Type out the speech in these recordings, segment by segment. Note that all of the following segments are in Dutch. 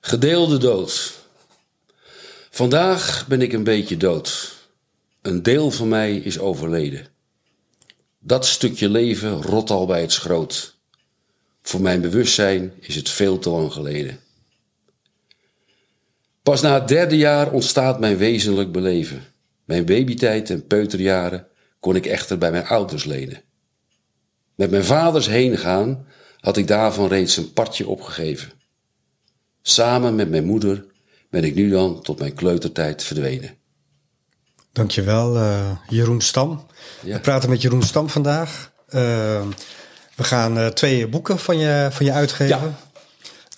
Gedeelde dood. Vandaag ben ik een beetje dood. Een deel van mij is overleden. Dat stukje leven rot al bij het schroot. Voor mijn bewustzijn is het veel te lang geleden. Pas na het derde jaar ontstaat mijn wezenlijk beleven. Mijn babytijd en peuterjaren kon ik echter bij mijn ouders lenen. Met mijn vaders heen gaan had ik daarvan reeds een partje opgegeven. Samen met mijn moeder ben ik nu dan tot mijn kleutertijd verdwenen. Dankjewel, uh, Jeroen Stam. Ja. We praten met Jeroen Stam vandaag. Uh, we gaan uh, twee boeken van je, van je uitgeven.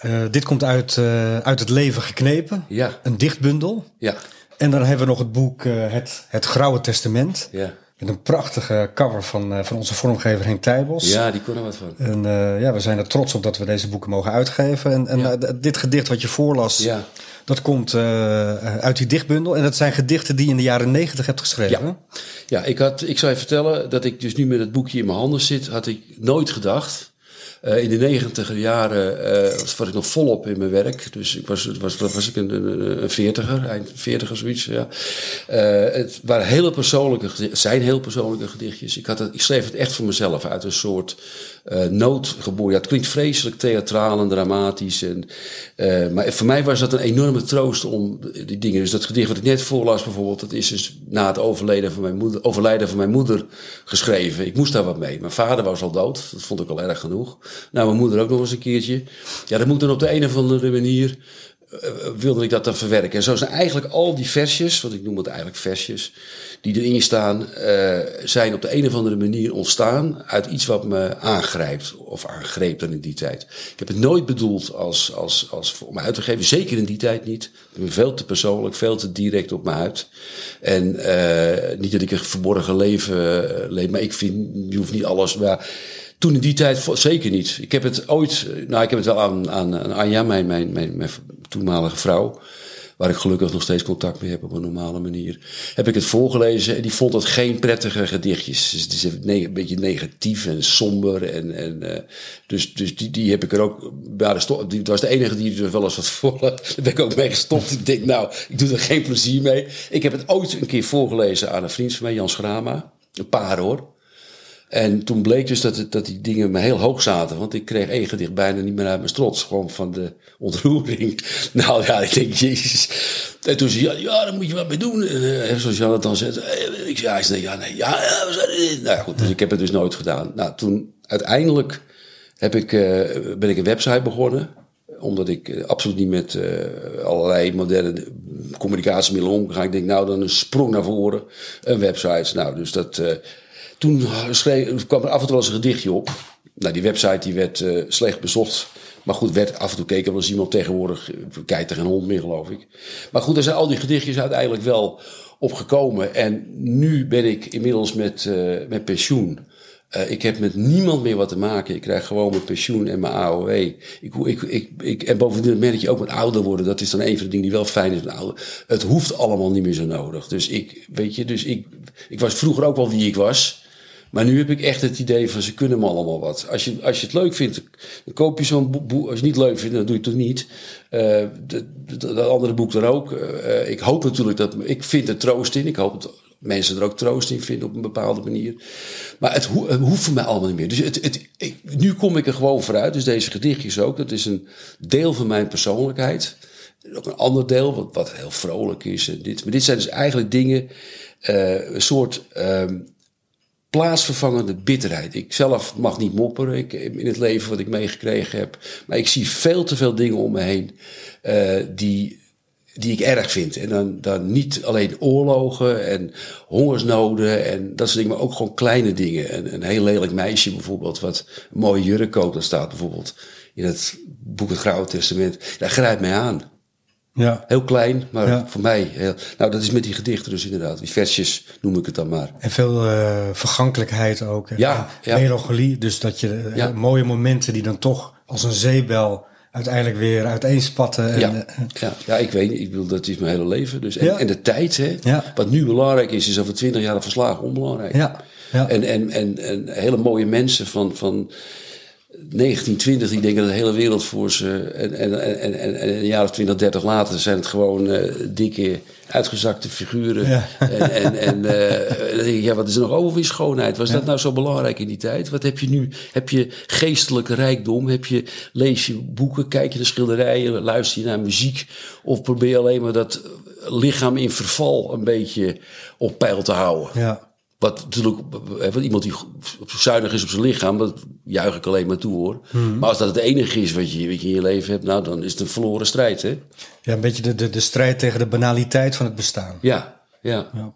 Ja. dit komt uit, uit het leven geknepen. Ja. Een dichtbundel. Ja. En dan hebben we nog het boek het, het Grauwe Testament. Ja. Met een prachtige cover van, van onze vormgever Henk Tijbels. Ja, die kon er wat van. En ja, we zijn er trots op dat we deze boeken mogen uitgeven. En, en Ja. dit gedicht wat je voorlas, Ja. dat komt uh, uit die dichtbundel. En dat zijn gedichten die je in de jaren negentig hebt geschreven. Ja. Ja, ik, had, ik zou je vertellen dat ik dus nu met het boekje in mijn handen zit, had ik nooit gedacht. Uh, in de negentiger jaren uh, was ik nog volop in mijn werk. Dus ik was, was, was ik een, veertiger, eind veertiger zoiets. Ja. Uh, het waren hele persoonlijke zijn heel persoonlijke gedichtjes. Ik, had ik schreef het echt voor mezelf uit een soort nood geboren. Ja, het klinkt vreselijk theatraal en dramatisch. En, maar voor mij was dat een enorme troost om die dingen. Dus dat gedicht wat ik net voorlas bijvoorbeeld, dat is dus na het overlijden van mijn moeder, overlijden van mijn moeder geschreven. Ik moest daar wat mee. Mijn vader was al dood, dat vond ik al erg genoeg. Nou, mijn moeder ook nog eens een keertje. Ja, dat moet dan op de een of andere manier uh, wilde ik dat dan verwerken. En zo zijn eigenlijk al die versjes, want ik noem het eigenlijk versjes, die erin staan, uh, zijn op de een of andere manier ontstaan uit iets wat me aangrijpt. Of aangreep dan in die tijd. Ik heb het nooit bedoeld als, als, als om uit te geven, zeker in die tijd niet. Ik ben veel te persoonlijk, veel te direct op mijn huid. En niet dat ik een verborgen leven leef, maar ik vind, je hoeft niet alles. Maar, toen in die tijd zeker niet. Ik heb het ooit, nou ik heb het wel aan, aan, aan Anja, mijn, mijn, mijn, mijn toenmalige vrouw, waar ik gelukkig nog steeds contact mee heb op een normale manier, heb ik het voorgelezen en die vond het geen prettige gedichtjes. Dus het is een beetje negatief en somber en, en uh, dus, dus die, die heb ik er ook, ja, was de enige die er wel eens wat voor, daar ben ik ook mee gestopt. ik denk nou, ik doe er geen plezier mee. Ik heb het ooit een keer voorgelezen aan een vriend van mij, Jan Schrama, een paar hoor. En toen bleek dus dat, dat die dingen me heel hoog zaten. Want ik kreeg één gedicht bijna niet meer uit mijn strots. Gewoon van de ontroering. Nou ja, ik denk, jezus. En toen zei ja, ja, daar moet je wat mee doen. En, uh, zoals Jan het dan zegt. Uh, ik zei, nee, ja, nee, ja, ja, we zijn Nou ja, goed, dus ik heb het dus nooit gedaan. Nou, toen uiteindelijk heb ik, uh, ben ik een website begonnen. Omdat ik absoluut niet met allerlei moderne communicatiemiddelen omga. Ik denk, nou, dan een sprong naar voren. Een website. Nou, dus dat toen schreef, kwam er af en toe wel eens een gedichtje op. Nou, die website die werd uh, slecht bezocht. Maar goed, werd af en toe keken eens iemand tegenwoordig. Kijkt er geen hond meer, geloof ik. Maar goed, er zijn al die gedichtjes uiteindelijk wel opgekomen. En nu ben ik inmiddels met, uh, met pensioen. Ik heb met niemand meer wat te maken. Ik krijg gewoon mijn pensioen en mijn AOW. Ik, ik, ik, ik, en bovendien merk je ook met ouder worden. Dat is dan een van de dingen die wel fijn is met ouder. Het hoeft allemaal niet meer zo nodig. Dus ik, weet je, dus ik, ik was vroeger ook wel wie ik was. Maar nu heb ik echt het idee van ze kunnen me allemaal wat. Als je, als je het leuk vindt, dan koop je zo'n boek. Als je het niet leuk vindt, dan doe je het toch niet. Uh, dat andere boek er ook. Uh, ik hoop natuurlijk dat. Ik vind er troost in. Ik hoop dat mensen er ook troost in vinden op een bepaalde manier. Maar het, ho hoeft voor mij allemaal niet meer. Dus het, het, nu kom ik er gewoon vooruit. Dus deze gedichtjes ook. Dat is een deel van mijn persoonlijkheid. Ook een ander deel, wat, wat heel vrolijk is. En dit. Maar dit zijn dus eigenlijk dingen. Uh, een soort. Um, plaatsvervangende bitterheid. Ik zelf mag niet mopperen ik, in het leven wat ik meegekregen heb. Maar ik zie veel te veel dingen om me heen uh, die, die ik erg vind. En dan, dan niet alleen oorlogen en hongersnoden en dat soort dingen, maar ook gewoon kleine dingen. Een, een heel lelijk meisje bijvoorbeeld, wat een mooie jurk koopt, dat staat bijvoorbeeld in het boek Het Grauwe Testament. Dat grijpt mij aan. Ja. Heel klein, maar ja. voor mij heel... Nou, dat is met die gedichten dus inderdaad. Die versjes noem ik het dan maar. En veel uh, vergankelijkheid ook. Ja, ja. Melancholie, dus dat je ja. mooie momenten die dan toch als een zeebel uiteindelijk weer uiteenspatten. En, ja. ja, ja, ik weet. Ik bedoel, dat is mijn hele leven. Dus. En, ja. en de tijd, hè. Ja. Wat nu belangrijk is, is over twintig jaar verslagen onbelangrijk. Ja. Ja. En, en, en, en hele mooie mensen van... van 1920, die denken dat de hele wereld voor ze. En, en, en, en, en een jaar of 20, 30 later zijn het gewoon uh, dikke, uitgezakte figuren. Ja. En, en, en uh, dan denk ik, ja, wat is er nog over in schoonheid? Was ja. dat nou zo belangrijk in die tijd? Wat heb je nu? Heb je geestelijke rijkdom? Heb je, lees je boeken, kijk je naar schilderijen, luister je naar muziek? Of probeer je alleen maar dat lichaam in verval een beetje op peil te houden? Ja. Wat natuurlijk, iemand die zuinig is op zijn lichaam, dat juich ik alleen maar toe hoor. Hmm. Maar als dat het enige is wat je, wat je in je leven hebt, nou dan is het een verloren strijd. Hè? Ja, een beetje de, de, de strijd tegen de banaliteit van het bestaan. Ja, ja. ja.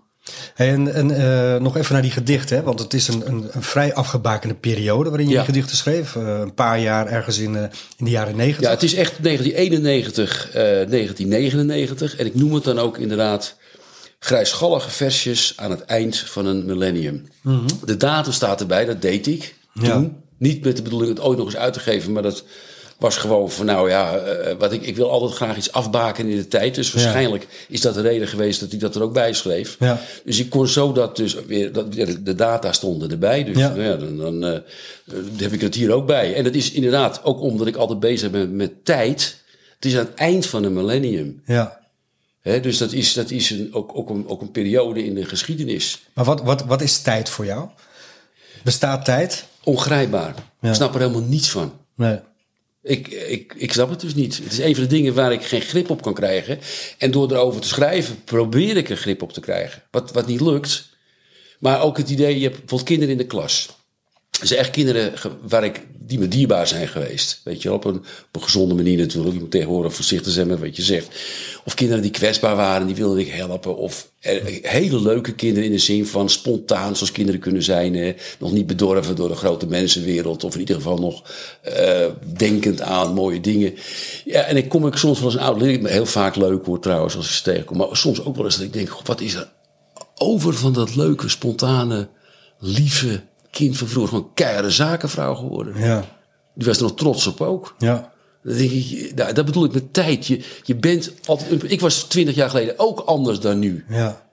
Hey, en en uh, nog even naar die gedichten, hè? want het is een, een, een vrij afgebakende periode waarin je Ja. die gedichten schreef. Uh, een paar jaar ergens in, uh, in de jaren negentig. Ja, het is echt 1991, eh 1999. En ik noem het dan ook inderdaad grijsgallige versjes aan het eind van een millennium. De datum staat erbij, dat deed ik Ja. toen. Niet met de bedoeling het ooit nog eens uit te geven, maar dat was gewoon van nou ja, eh, wat ik, ik wil altijd graag iets afbaken in de tijd. Dus waarschijnlijk is dat de reden geweest dat ik dat er ook bij schreef. Ja. Dus ik kon zo dat dus weer, dat, de- data stonden erbij. Dus Ja. nou ja, dan, dan eh, heb ik het hier ook bij. En dat is inderdaad ook omdat ik altijd bezig ben met tijd. Het is aan het eind van een millennium. ja. Dus dat is, dat is een, ook, ook, een, ook een periode in de geschiedenis. Maar wat, wat, wat is tijd voor jou? Bestaat tijd? Ongrijpbaar. Ja. Ik snap er helemaal niets van. Nee. Ik, ik, ik snap het dus niet. Het is een van de dingen waar ik geen grip op kan krijgen. En door erover te schrijven, probeer ik er grip op te krijgen. Wat, wat niet lukt. Maar ook het idee, je hebt bijvoorbeeld kinderen in de klas. Zijn echt kinderen waar ik, die me dierbaar zijn geweest. Weet je, op een, op een gezonde manier natuurlijk. Je moet tegenwoordig voorzichtig zijn met wat je zegt. Of kinderen die kwetsbaar waren, die wilde ik helpen. Of hele leuke kinderen in de zin van spontaan, zoals kinderen kunnen zijn. Nog niet bedorven door de grote mensenwereld. Of in ieder geval nog eh, denkend aan mooie dingen. Ja, en ik kom ik soms wel eens een oud leerling. Heel vaak leuk hoor trouwens, als ik ze tegenkom. Maar soms ook wel eens dat ik denk, wat is er over van dat leuke, spontane, lieve kind van vroeger. Gewoon keiharde zakenvrouw geworden. Ja. Die was er nog trots op ook. Ja. Denk ik, nou, dat bedoel ik met tijd. Je, je bent altijd, ik was twintig jaar geleden ook anders dan nu. Ja.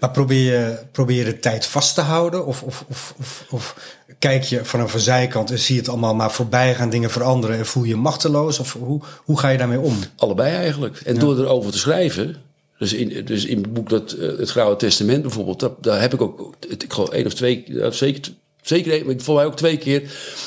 Maar probeer je, probeer je de tijd vast te houden? Of, of, of, of, of kijk je vanaf een zijkant en zie je het allemaal maar voorbij gaan, dingen veranderen en voel je je machteloos? Of hoe, hoe ga je daarmee om? Allebei eigenlijk. En door erover te schrijven. Dus in, dus in het boek dat, eh, Het Grauwe Testament bijvoorbeeld. Dat, daar heb ik ook, ik geloof één of twee, zeker, zeker maar volgens mij ook twee keer.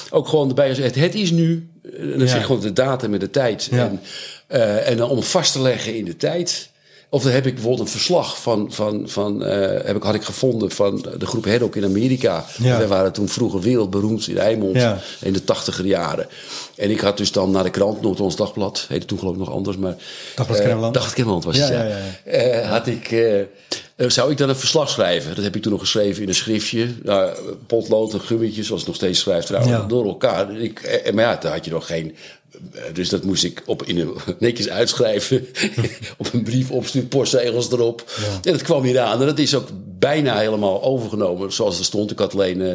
Ook gewoon erbij gezegd, het is nu. En dan Ja. zeg gewoon de datum en de tijd. Ja. En, eh, en dan om het vast te leggen in de tijd. Of dan heb ik bijvoorbeeld een verslag van, van, van eh, heb ik, had ik gevonden van de groep Haddock in Amerika. Ja. Wij waren toen vroeger wereldberoemd in Eimond Ja. in de tachtiger jaren. En ik had dus dan naar de krant, Noord-Ons Dagblad, heette toen geloof ik nog anders, maar... Dagblad eh, Kennemerland? Dagblad was het, Ja, Eh, had ik, zou ik dan een verslag schrijven? Dat heb ik toen nog geschreven in een schriftje. Nou, potlood en gummetje, zoals ik nog steeds schrijf trouwens, Ja. door elkaar. Ik, eh, maar ja, daar had je nog geen... eh, Dus dat moest ik op in een, netjes uitschrijven. op een brief opsturen, postzegels erop. En dat kwam hier aan. En dat is ook bijna helemaal overgenomen zoals er stond. Ik had alleen... eh,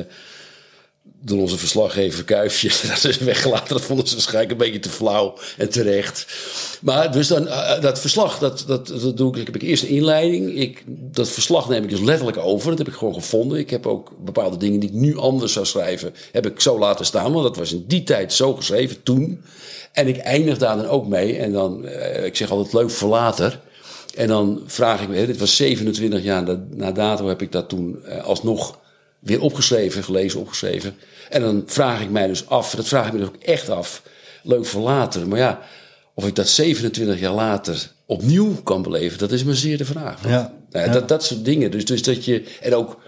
door onze verslaggever Kuifje. Dat is weggelaten. Dat vonden ze waarschijnlijk een beetje te flauw en terecht. Maar dus dan, eh, dat verslag, dat, dat, dat doe ik. Ik heb ik eerst een inleiding. Ik, dat verslag neem ik dus letterlijk over. Dat heb ik gewoon gevonden. Ik heb ook bepaalde dingen die ik nu anders zou schrijven, heb ik zo laten staan. Want dat was in die tijd zo geschreven, toen. En ik eindig daar dan ook mee. En dan, eh, ik zeg altijd leuk voor later. En dan vraag ik me, dit was 27 jaar na, dato, heb ik dat toen eh, alsnog weer opgeschreven, gelezen, opgeschreven. En dan vraag ik mij dus af, dat vraag ik me dus ook echt af, leuk voor later. Maar ja, of ik dat 27 jaar later opnieuw kan beleven, dat is maar zeer de vraag. Ja, Nou ja. Dat, dat soort dingen. Dus, dus dat je, en ook,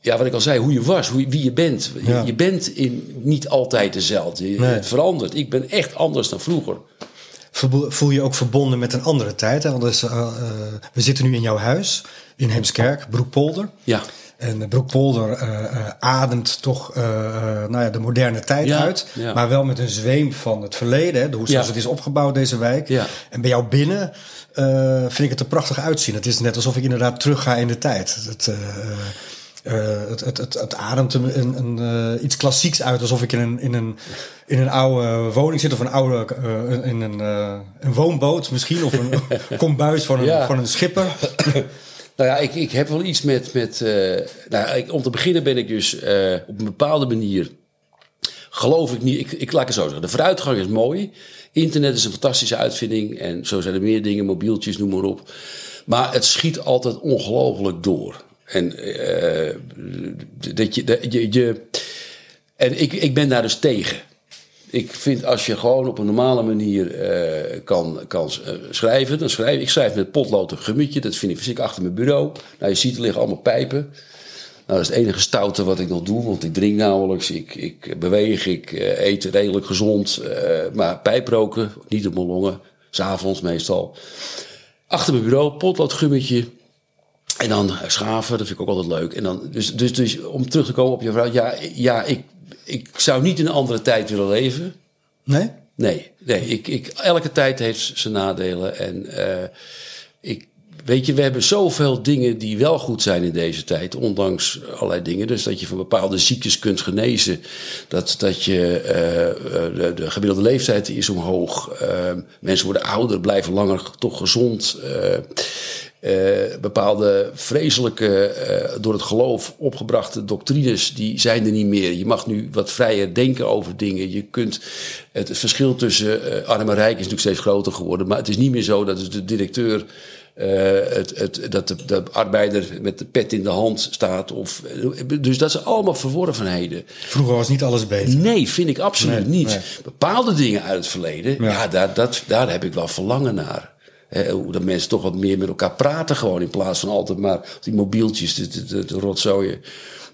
ja, wat ik al zei, hoe je was, hoe, wie je bent. Je, Ja. je bent in, niet altijd dezelfde. Je, Nee. Het verandert. Ik ben echt anders dan vroeger. Voel je ook verbonden met een andere tijd? Hè? Want dus, eh, eh, we zitten nu in jouw huis in Heemskerk, Broekpolder. Ja. En de Broekpolder eh, eh, ademt toch eh, nou ja, de moderne tijd Ja, uit. ja. Maar wel met een zweem van het verleden. Hè? de- Hoe zoals het is opgebouwd, deze wijk. En bij jou binnen vind ik het er prachtig uitzien. Het is net alsof ik inderdaad terug ga in de tijd. Het, het, het, het, het ademt een, een, een, iets klassieks uit. Alsof ik in een, in een, in een oude woning zit. Of een oude in een, een woonboot misschien. Of een kombuis van een, Ja. van een schipper. Nou ja, ik, ik heb wel iets met. met eh, nou, om te beginnen ben ik dus eh, op een bepaalde manier geloof ik niet. Ik, ik laat het zo zeggen. De vooruitgang is mooi. Internet is een fantastische uitvinding. En zo zijn er meer dingen, mobieltjes, noem maar op. Maar het schiet altijd ongelooflijk door. En uh, dat je, dat je, je. En ik, ik ben daar dus tegen. Ik vind als je gewoon op een normale manier uh, kan, kan uh, schrijven, dan schrijf ik schrijf met potlood een gummetje. Dat vind ik fysiek achter mijn bureau. Nou, je ziet er liggen allemaal pijpen. Nou, dat is het enige stoute wat ik nog doe, want ik drink nauwelijks, ik, ik beweeg, ik uh, eet redelijk gezond. maar pijproken, niet op mijn longen, s'avonds meestal. Achter mijn bureau, potloodgummetje. En dan schaven, dat vind ik ook altijd leuk. En dan, dus, dus, dus om terug te komen op je vraag, ja, ja ik, ik zou niet in een andere tijd willen leven. Nee? Nee, nee ik, ik, elke tijd heeft zijn nadelen. En uh, ik, weet je, we hebben zoveel dingen die wel goed zijn in deze tijd, ondanks allerlei dingen. Dus dat je van bepaalde ziektes kunt genezen. Dat, dat je, uh, de, de, gemiddelde leeftijd is omhoog. Uh, mensen worden ouder, blijven langer toch gezond. Uh, bepaalde vreselijke, uh, door het geloof opgebrachte doctrines, die zijn er niet meer. Je mag nu wat vrijer denken over dingen. Je kunt, het, het verschil tussen uh, arm en rijk is natuurlijk steeds groter geworden. Maar het is niet meer zo dat de directeur, het, het, dat de, de, arbeider met de pet in de hand staat. Of, dus dat zijn allemaal verworvenheden. Vroeger was niet alles beter. Nee, vind ik absoluut nee, niet. Nee. Bepaalde dingen uit het verleden, ja, ja daar, dat, daar heb ik wel verlangen naar. Hoe dat mensen toch wat meer met elkaar praten gewoon. In plaats van altijd maar die mobieltjes, de rotzooien.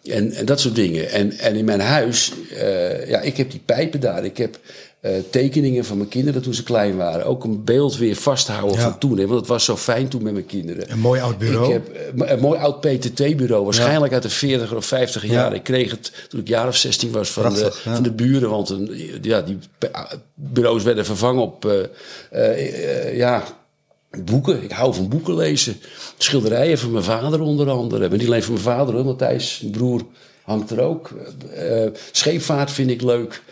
En, en dat soort dingen. En, en in mijn huis, uh, ja, ik heb die pijpen daar. Ik heb uh, tekeningen van mijn kinderen toen ze klein waren. Ook een beeld weer vasthouden ja. van toen. Hè, want het was zo fijn toen met mijn kinderen. Een mooi oud bureau. Ik heb uh, een mooi oud PTT-bureau. Waarschijnlijk ja. uit de 40 of 50 jaar. Ja. Ik kreeg het toen ik jaar of 16 was van, Prachtig, de, van de buren. Want een, ja, die bureaus werden vervangen op... ja, Boeken, ik hou van boeken lezen. Schilderijen van mijn vader onder andere. Maar niet alleen van mijn vader, hoor. Matthijs, mijn broer, hangt er ook. Uh, scheepvaart vind ik leuk.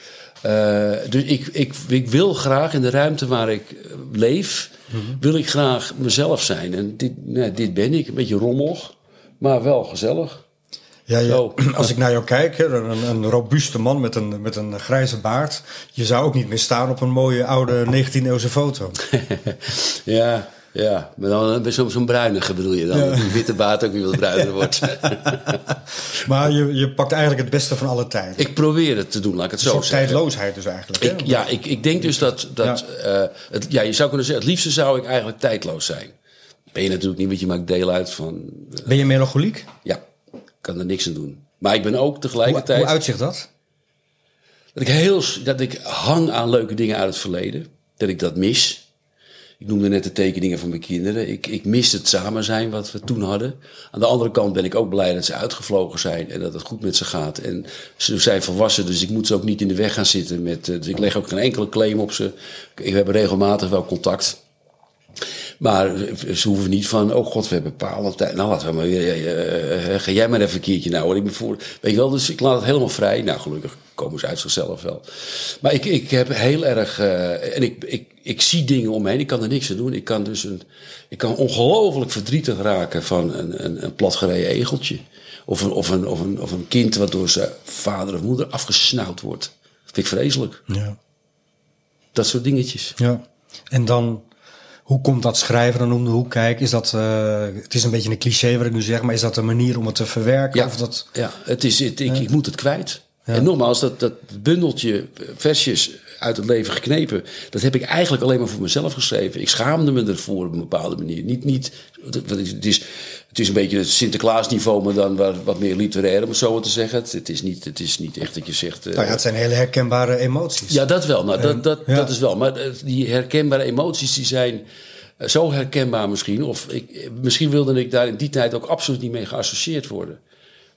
Uh, dus ik, ik, ik wil graag in de ruimte waar ik leef, mm -hmm. wil ik graag mezelf zijn. En dit, nou, dit ben ik, een beetje rommelig, maar wel gezellig. Ja, ja, als ik naar jou kijk, een, een robuuste man met een, met een grijze baard. Je zou ook niet meer staan op een mooie oude 19e-eeuwse foto. ja, ja, maar dan zo'n zo bruinige bedoel je dan. Ja. Die witte baard ook weer wat bruiner wordt. maar je, je pakt eigenlijk het beste van alle tijden. Ik probeer het te doen, laat ik het zo zeggen. tijdloosheid dus eigenlijk. Ik, ja, ik, ik denk dus dat... dat ja. Uh, het, ja, je zou kunnen zeggen, het liefste zou ik eigenlijk tijdloos zijn. Ben je natuurlijk niet, want je maakt deel uit van... Uh, ben je melancholiek? Ja kan er niks aan doen. Maar ik ben ook tegelijkertijd. Hoe, hoe uitzicht dat? Dat ik heel. dat ik hang aan leuke dingen uit het verleden. Dat ik dat mis. Ik noemde net de tekeningen van mijn kinderen. Ik, ik mis het samen zijn wat we toen hadden. Aan de andere kant ben ik ook blij dat ze uitgevlogen zijn en dat het goed met ze gaat. En ze zijn volwassen, dus ik moet ze ook niet in de weg gaan zitten. Met, dus ik leg ook geen enkele claim op ze. Ik heb regelmatig wel contact. Maar ze hoeven niet van, oh god, we hebben bepaalde tijd. Nou, laten we maar weer, uh, ga jij maar even een keertje nou. Ik ben voor, weet je wel, dus ik laat het helemaal vrij. Nou, gelukkig komen ze uit zichzelf wel. Maar ik, ik heb heel erg, uh, en ik, ik, ik zie dingen om me heen. Ik kan er niks aan doen. Ik kan dus een, ik kan ongelooflijk verdrietig raken van een, een, een platgereden egeltje. Of een, of, een, of, een, of een kind wat door zijn vader of moeder afgesnauwd wordt. Dat vind ik vreselijk. Ja. Dat soort dingetjes. Ja. En dan hoe komt dat schrijven dan om de hoek kijken? Is dat, uh, het is een beetje een cliché wat ik nu zeg, maar is dat een manier om het te verwerken? Ja, of dat... ja het is, het, ik, ik moet het kwijt. En nogmaals, dat, dat bundeltje versjes uit het leven geknepen, dat heb ik eigenlijk alleen maar voor mezelf geschreven. Ik schaamde me ervoor op een bepaalde manier. Niet, niet, het, is, het is een beetje het Sinterklaasniveau, maar dan wat, wat meer literair, om het zo te zeggen. Het, is niet, het is niet echt dat je zegt. Uh, nou ja, het zijn hele herkenbare emoties. Ja, dat wel. Nou, dat, dat, ja. dat is wel. Maar die herkenbare emoties, die zijn zo herkenbaar misschien. Of ik, misschien wilde ik daar in die tijd ook absoluut niet mee geassocieerd worden.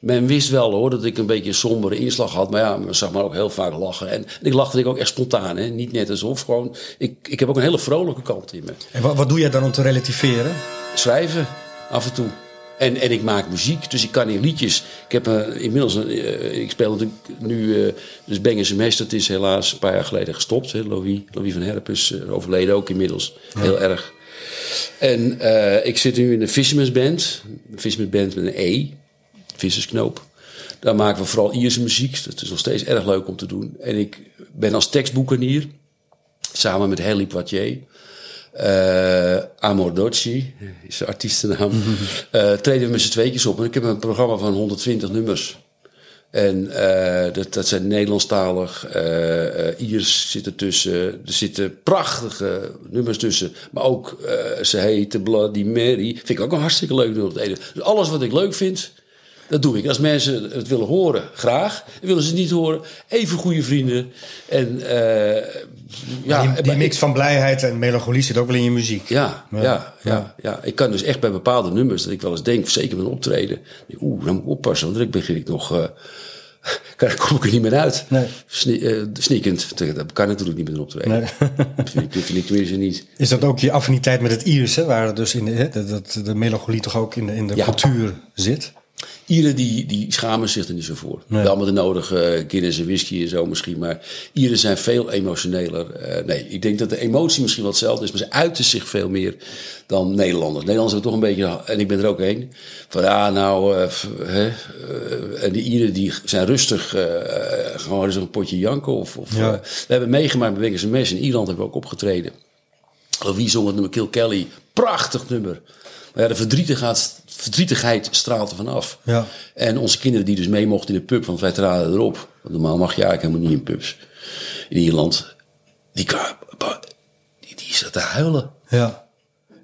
Men wist wel hoor dat ik een beetje een sombere inslag had. Maar ja, men zag me ook heel vaak lachen. En, en ik lachte ik ook echt spontaan. Hè? Niet net alsof. Gewoon, ik, ik heb ook een hele vrolijke kant in me. En wat, wat doe jij dan om te relativeren? Schrijven, af en toe. En, en ik maak muziek, dus ik kan in liedjes. Ik heb uh, inmiddels, uh, ik speel natuurlijk nu, uh, dus Meester, dat is helaas een paar jaar geleden gestopt. Hè? Louis, Louis van Herp is overleden ook inmiddels. Ja. Heel erg. En ik zit nu in een Fisherman's Band. Fisherman's Band met een E. Vissersknoop. Daar maken we vooral Ierse muziek. Dat is nog steeds erg leuk om te doen. En ik ben als tekstboekenier, samen met Helly Poitier... Uh, Amor Dolci is de artiestennaam. uh, treden we met z'n tweetjes op. En ik heb een programma van 120 nummers. En uh, dat, dat zijn Nederlandstalig. Iers zit er tussen. Er zitten prachtige nummers tussen. Maar ook Ze heette Bloody Mary. Vind ik ook een hartstikke leuk nummer. Dus alles wat ik leuk vind, dat doe ik. Als mensen het willen horen, graag. En willen ze het niet horen, even goede vrienden. En uh, ja, die, die, mix van blijheid en melancholie zit ook wel in je muziek. Ja, ja, ja, ja, ja. Ik kan dus echt bij bepaalde nummers dat ik wel eens denk, zeker met een optreden. Oeh, dan moet ik oppassen, want dan begin ik nog. Uh, daar kom ik er niet meer uit. Nee. Sne uh, sneakend. Dat kan natuurlijk niet met een optreden. Nee. dat vind ik, vind ik tenminste niet. Is dat ook je affiniteit met het Ierse, waar dus in de, dat de melancholie toch ook in de, in de cultuur zit? Ieren die, die schamen zich er niet zo voor. Nee. Wel met de nodige uh, Guinness en whisky en zo misschien. Maar Ieren zijn veel emotioneler. Uh, nee, ik denk dat de emotie misschien wel hetzelfde is. Maar ze uiten zich veel meer dan Nederlanders. Nederlanders hebben toch een beetje, en ik ben er ook een. Van ja, nou, uh, hè, en de Ieren die zijn rustig. gewoon eens een potje janken. Of, of ja. we hebben meegemaakt bij Wiggins Mes. In Ierland hebben we ook opgetreden. Wie zong het nummer Kill Kelly? Prachtig nummer. Maar ja, de verdrietigheid, verdrietigheid straalt er vanaf. Ja. En onze kinderen die dus mee mochten in de pub, want wij traden erop. Want normaal mag je eigenlijk helemaal niet in pubs. In Ierland. Die, die, die zat te huilen. Ja.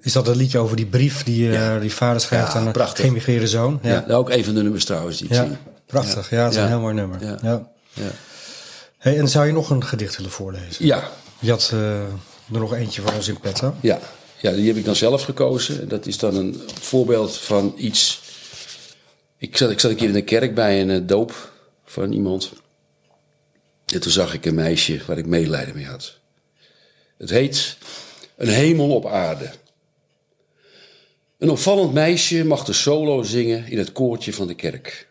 Is dat het liedje over die brief die, uh, ja. die vader schrijft aan een geëmigreerde zoon? Ja. ja, ook een van de nummers trouwens die ik ja. Prachtig, ja, het is een heel mooi nummer. Ja. Ja. Hey, en zou je nog een gedicht willen voorlezen? Ja. Je had uh, er nog eentje voor ons in petto. Ja. Ja, die heb ik dan zelf gekozen. Dat is dan een voorbeeld van iets. Ik zat, ik zat een keer in een kerk bij een uh, doop van iemand. En toen zag ik een meisje waar ik medelijden mee had. Het heet Een hemel op aarde. Een opvallend meisje mag de solo zingen in het koortje van de kerk.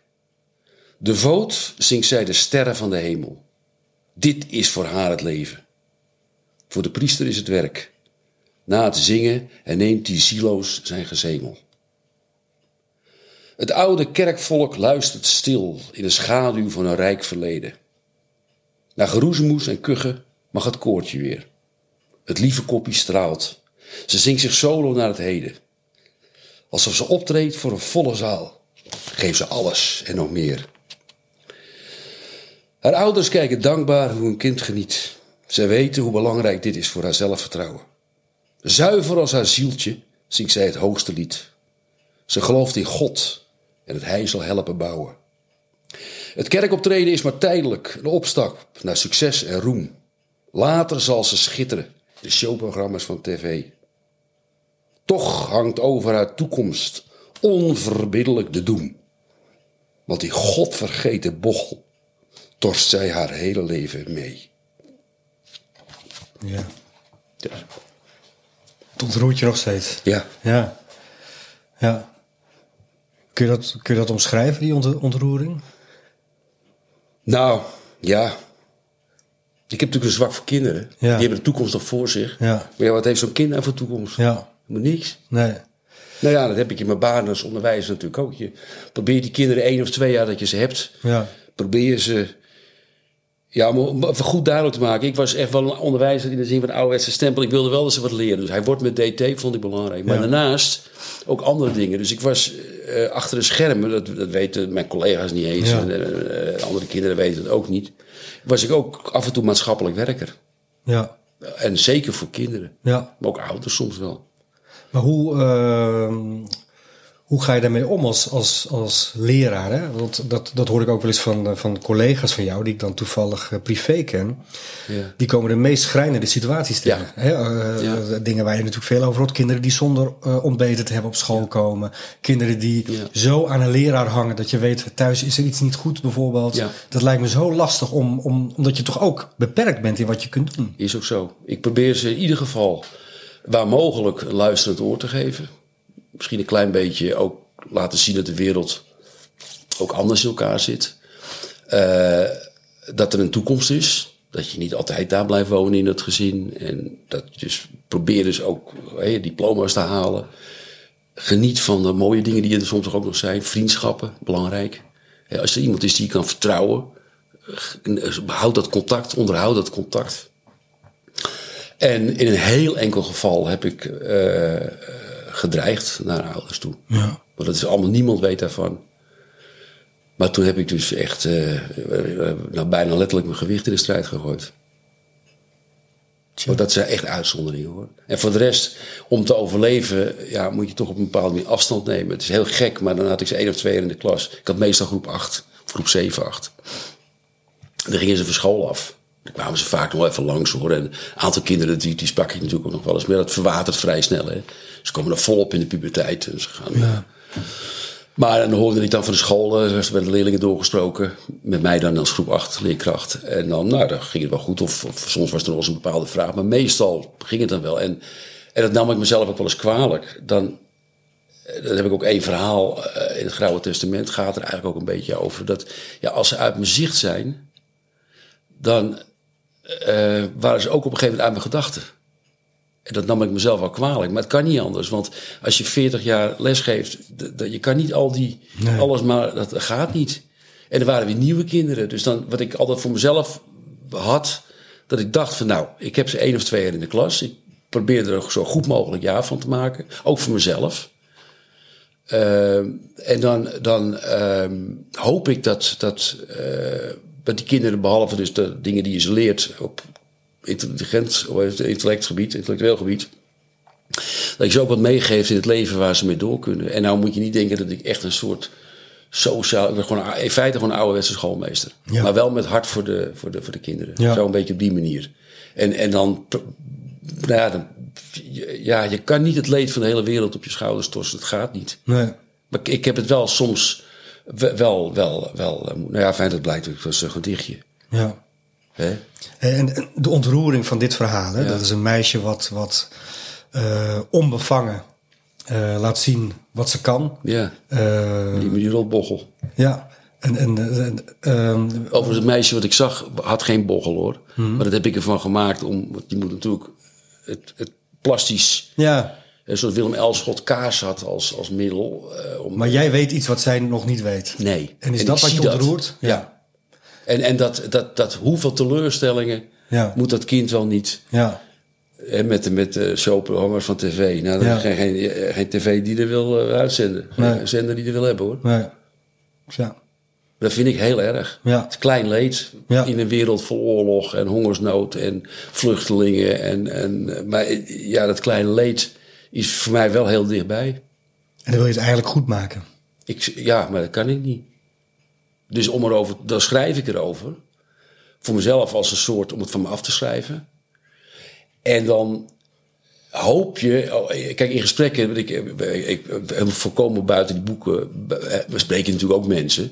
Devoot zingt zij de sterren van de hemel. Dit is voor haar het leven. Voor de priester is het werk. Na het zingen en neemt die silo's zijn gezemel. Het oude kerkvolk luistert stil in de schaduw van een rijk verleden. Na geroezemoes en kuchen mag het koortje weer. Het lieve kopje straalt. Ze zingt zich solo naar het heden. Alsof ze optreedt voor een volle zaal. Geeft ze alles en nog meer. Haar ouders kijken dankbaar hoe hun kind geniet. Zij weten hoe belangrijk dit is voor haar zelfvertrouwen. Zuiver als haar zieltje zingt zij het hoogste lied. Ze gelooft in God en het Hij zal helpen bouwen. Het kerkoptreden is maar tijdelijk, een opstap naar succes en roem. Later zal ze schitteren, de showprogramma's van tv. Toch hangt over haar toekomst onverbiddelijk de doem. Want die godvergeten bochel torst zij haar hele leven mee. Ja. ja. Het ontroert je nog steeds. Ja. Ja. ja. Kun, je dat, kun je dat omschrijven, die ontroering? Nou, ja. Ik heb natuurlijk een zwak voor kinderen. Ja. Die hebben de toekomst nog voor zich. Ja. Maar ja, wat heeft zo'n kind nou voor toekomst? Ja. Helemaal niks. Nee. Nou ja, dat heb ik in mijn baan als onderwijzer natuurlijk ook. Je probeert die kinderen één of twee jaar dat je ze hebt. Ja. Probeer ze ja, om goed duidelijk te maken. Ik was echt wel een onderwijzer in de zin van ouderwetse stempel. Ik wilde wel dat ze wat leren. Dus hij wordt met DT, vond ik belangrijk. Maar daarnaast ook andere dingen. Dus ik was uh, achter de schermen, dat, dat weten mijn collega's niet eens. En, uh, andere kinderen weten het ook niet. Was ik ook af en toe maatschappelijk werker. Ja. En zeker voor kinderen. Ja. Maar ook ouders soms wel. Maar hoe, uh, hoe ga je daarmee om als, als, als leraar? Hè? Want dat, dat hoor ik ook wel eens van, van collega's van jou, die ik dan toevallig uh, privé ken. Ja. Die komen de meest schrijnende situaties tegen. Ja. Hè? Uh, ja. Dingen waar je natuurlijk veel over hoort. Kinderen die zonder uh, ontbeten te hebben op school komen. Kinderen die zo aan een leraar hangen dat je weet, thuis is er iets niet goed bijvoorbeeld. Dat lijkt me zo lastig, om, om, omdat je toch ook beperkt bent in wat je kunt doen. Is ook zo. Ik probeer ze in ieder geval waar mogelijk luisterend oor te geven misschien een klein beetje ook laten zien dat de wereld ook anders in elkaar zit. Uh, dat er een toekomst is. Dat je niet altijd daar blijft wonen in het gezin. En dat dus probeer dus ook diploma's te halen. Geniet van de mooie dingen die er soms ook nog zijn. Vriendschappen, belangrijk. Als er iemand is die je kan vertrouwen, eh, houd dat contact, onderhoud dat contact. En in een heel enkel geval heb ik eh, eh, gedreigd naar ouders toe. Ja. Want dat is allemaal, niemand weet daarvan. Maar toen heb ik dus echt eh, eh, nou, bijna letterlijk mijn gewicht in de strijd gegooid. Want dat zijn echt uitzonderingen hoor. En voor de rest, om te overleven, ja, moet je toch op een bepaalde manier afstand nemen. Het is heel gek, maar dan had ik ze één of twee in de klas. Ik had meestal groep 8, groep 7, 8. Dan gingen ze van school af. Dan kwamen ze vaak nog even langs hoor. En een aantal kinderen, die, die sprak ik natuurlijk ook nog wel eens. Maar dat verwatert vrij snel. Hè. Ze komen er volop in de puberteit. En ze gaan, Ja. maar dan hoorde ik dan van de school, eh, er werden leerlingen doorgesproken. Met mij dan als groep 8 leerkracht. En dan, nou, dan ging het wel goed. Of, of soms was er nog eens een bepaalde vraag. Maar meestal ging het dan wel. En, en dat nam ik mezelf ook wel eens kwalijk. Dan, eh, dan heb ik ook één verhaal eh, in het Grauwe Testament. Gaat er eigenlijk ook een beetje over. Dat ja, als ze uit mijn zicht zijn, dan eh, waren ze ook op een gegeven moment uit mijn gedachten. En dat nam ik mezelf wel kwalijk. Maar het kan niet anders. Want als je 40 jaar les geeft, d- d- je kan niet al die, Nee. alles maar, dat gaat niet. En er waren weer nieuwe kinderen. Dus dan, wat ik altijd voor mezelf had, dat ik dacht van nou, ik heb ze één of twee jaar in de klas. Ik probeer er zo goed mogelijk jaar van te maken. Ook voor mezelf. Ehm, en dan, dan ehm, hoop ik dat, dat, eh, dat die kinderen, behalve dus de dingen die je ze leert op intelligent, of intellectgebied, intellectueel gebied, dat je ze ook wat meegeeft in het leven waar ze mee door kunnen. En nou moet je niet denken dat ik echt een soort sociaal, ik ben gewoon in feite gewoon een ouderwetse schoolmeester. Ja. Maar wel met hart voor de, voor de, voor de kinderen. Ja. Zo een beetje op die manier. En, en dan, nou ja, dan, ja, je kan niet het leed van de hele wereld op je schouders torsen. Dat gaat niet. Nee. Maar ik heb het wel soms wel, wel, wel, eh, nou ja, fijn dat blijkt, ik was een gedichtje. Ja. Hè? En de ontroering van dit verhaal, hè, Ja. dat is een meisje wat, wat eh, onbevangen eh, laat zien wat ze kan. Ja, Eh, die, die rotbochel. ja, en, en, en, ehm, Overigens, het meisje wat ik zag had geen bochel hoor. Mhm. Maar dat heb ik ervan gemaakt, om, want die moet natuurlijk het, het plastisch, ja, soort Willem Elschot kaas had als, als middel. eh, om, maar jij weet iets wat zij nog niet weet. nee. En is dat wat je ontroert? Ja. En, en dat, dat, dat hoeveel teleurstellingen Ja. moet dat kind wel niet Ja, En met de, met de showprogramma's van tv. Nou, er Ja. is geen, geen, geen tv die er wil eh, uitzenden. Nee. Geen zender die er wil hebben hoor. nee. Ja, Dat vind ik heel erg. Ja. Het klein leed Ja. in een wereld vol oorlog en hongersnood en vluchtelingen. En, en, maar eh, ja, dat kleine leed is voor mij wel heel dichtbij. en dan wil je het eigenlijk goed maken. Ik, ja, maar dat kan ik niet. Dus om erover, dan schrijf ik erover. Voor mezelf als een soort om het van me af te schrijven. En dan hoop je, oh, kijk in gesprekken, ik, ik, ik, ik voorkomen buiten die boeken, we spreken natuurlijk ook mensen.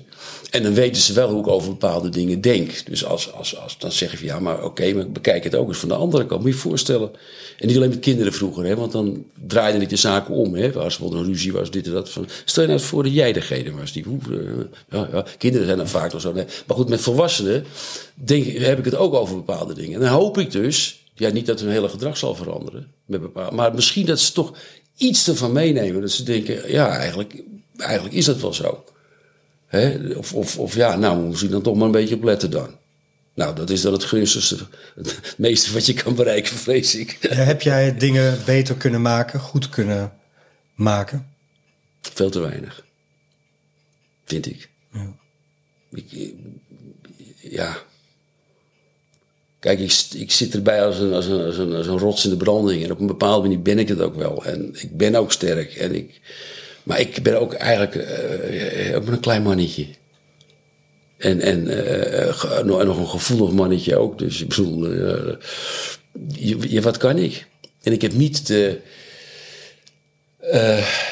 En dan weten ze wel hoe ik over bepaalde dingen denk. Dus als, als, als dan zeg je ja, maar oké, maar bekijk het ook eens van de andere kant. Moet je je voorstellen. En niet alleen met kinderen vroeger, hè, want dan draaide ik de zaken om. Hè, als er een ruzie was, dit en dat. Van, stel je nou voor dat jij degene was. Die, eh, ja, ja, kinderen zijn dan vaak nog zo. Nee. Maar goed, met volwassenen denk, heb ik het ook over bepaalde dingen. En dan hoop ik dus, ja, niet dat hun hele gedrag zal veranderen. Maar misschien dat ze toch iets ervan meenemen. Dat ze denken, ja, eigenlijk, eigenlijk is dat wel zo. Hè? Of, of, of ja, nou, moet je dan toch maar een beetje op letten dan. Nou, dat is dan het gunstigste, het meeste wat je kan bereiken, vrees ik. Ja, heb jij dingen beter kunnen maken, goed kunnen maken? Veel te weinig. Vind ik. Ja. Ik, ja. Kijk, ik, ik zit erbij als een, als, een, rots in de branding. En op een bepaalde manier ben ik het ook wel. En ik ben ook sterk. En ik, maar ik ben ook eigenlijk eh, ook een klein mannetje. En, eh, en nog een gevoelig mannetje ook. Dus ik bedoel, je, wat kan ik? En ik heb niet de,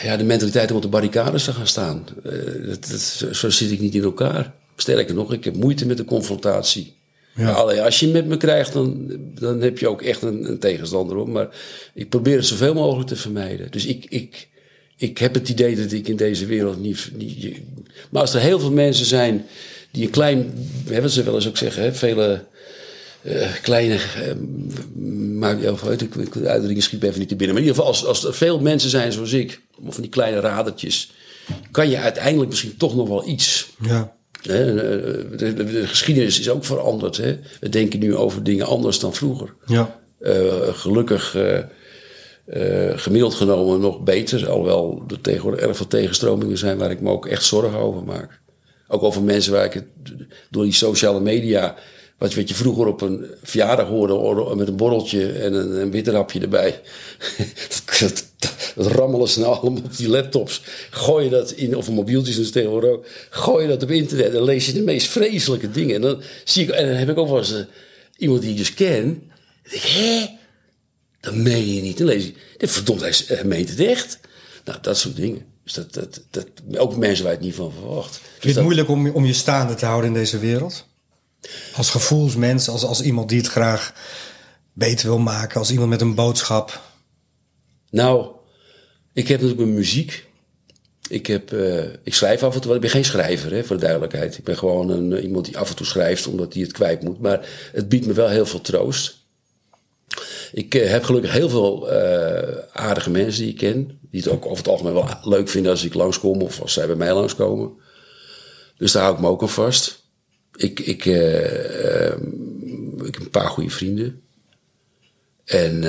ja, de mentaliteit om op de barricades te gaan staan. Dat, zo zit ik niet in elkaar. Sterker nog, ik heb moeite met de confrontatie. Ja. Als je met me krijgt, dan, dan heb je ook echt een, een tegenstander op. Maar ik probeer het zoveel mogelijk te vermijden. Dus ik, ik, ik heb het idee dat ik in deze wereld niet, niet. Maar als er heel veel mensen zijn die een klein. Wat ze wel eens ook zeggen, hè, vele. eh, kleine. eh, maakt jou uit, ik, de uitdrukking schiet even niet te binnen. Maar in ieder geval, als, als er veel mensen zijn zoals ik, of van die kleine radertjes, kan je uiteindelijk misschien toch nog wel iets Ja. Hè, eh, De, de- de geschiedenis is ook veranderd. Hè? We denken nu over dingen anders dan vroeger. Ja. Eh, gelukkig eh, gemiddeld genomen nog beter. Alhoewel er tegenwoordig erg veel tegenstromingen zijn waar ik me ook echt zorgen over maak. Ook over mensen waar ik het door die sociale media. Wat, wat je vroeger op een verjaardag hoorde, met een borreltje en een, een witterapje erbij. dat, dat, rammelen ze nou allemaal op die laptops. Gooi je dat in, of mobieltjes dus tegenwoordig ook. Gooi je dat op internet en lees je de meest vreselijke dingen. En dan, zie ik, en dan heb ik ook wel eens eh, iemand die ik dus ken. En ik denk, hè? Dat meen je niet. Dan lees ik, dit verdomd, hij hij meent het echt. Nou, dat soort dingen. Dus dat, dat, dat, ook mensen waar je het niet van verwacht. Vind je Dus het dat- moeilijk om, om je staande te houden in deze wereld? Als gevoelsmens, als, als iemand die het graag beter wil maken, als iemand met een boodschap. Nou, ik heb natuurlijk mijn muziek. Ik, heb, eh, ik schrijf af en toe. Ik ben geen schrijver, hè, voor de duidelijkheid. Ik ben gewoon een, eh, iemand die af en toe schrijft omdat hij het kwijt moet. Maar het biedt me wel heel veel troost. Ik eh, heb gelukkig heel veel aardige mensen die ik ken. Die het ook over het algemeen wel leuk vinden als ik langskom of als zij bij mij langskomen. Dus daar hou ik me ook aan vast. Ik, ik, ik heb een paar goede vrienden. En,